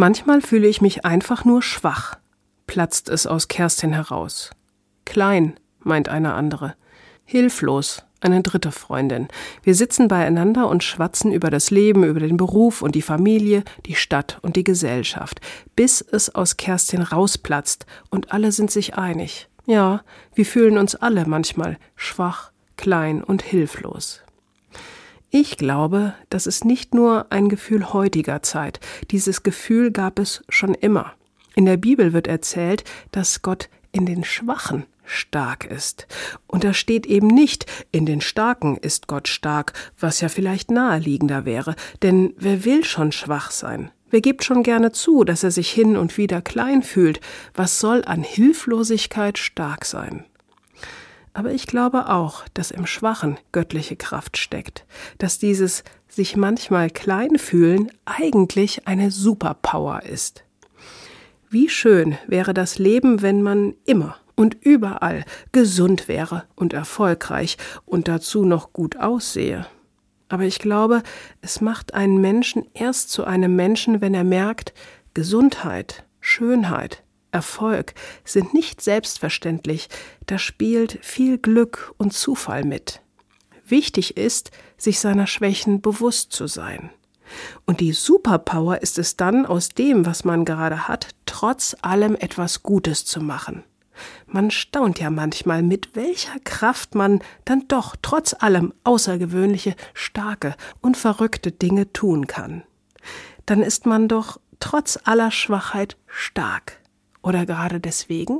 Manchmal fühle ich mich einfach nur schwach, platzt es aus Kerstin heraus. Klein, meint eine andere. Hilflos, eine dritte Freundin. Wir sitzen beieinander und schwatzen über das Leben, über den Beruf und die Familie, die Stadt und die Gesellschaft, bis es aus Kerstin rausplatzt und alle sind sich einig. Ja, wir fühlen uns alle manchmal schwach, klein und hilflos. Ich glaube, das ist nicht nur ein Gefühl heutiger Zeit. Dieses Gefühl gab es schon immer. In der Bibel wird erzählt, dass Gott in den Schwachen stark ist. Und da steht eben nicht, in den Starken ist Gott stark, was ja vielleicht naheliegender wäre, denn wer will schon schwach sein? Wer gibt schon gerne zu, dass er sich hin und wieder klein fühlt? Was soll an Hilflosigkeit stark sein? Aber ich glaube auch, dass im Schwachen göttliche Kraft steckt, dass dieses sich manchmal klein fühlen eigentlich eine Superpower ist. Wie schön wäre das Leben, wenn man immer und überall gesund wäre und erfolgreich und dazu noch gut aussehe. Aber ich glaube, es macht einen Menschen erst zu einem Menschen, wenn er merkt, Gesundheit, Schönheit, Erfolg sind nicht selbstverständlich, da spielt viel Glück und Zufall mit. Wichtig ist, sich seiner Schwächen bewusst zu sein. Und die Superpower ist es dann, aus dem, was man gerade hat, trotz allem etwas Gutes zu machen. Man staunt ja manchmal, mit welcher Kraft man dann doch trotz allem außergewöhnliche, starke und verrückte Dinge tun kann. Dann ist man doch trotz aller Schwachheit stark. Oder gerade deswegen?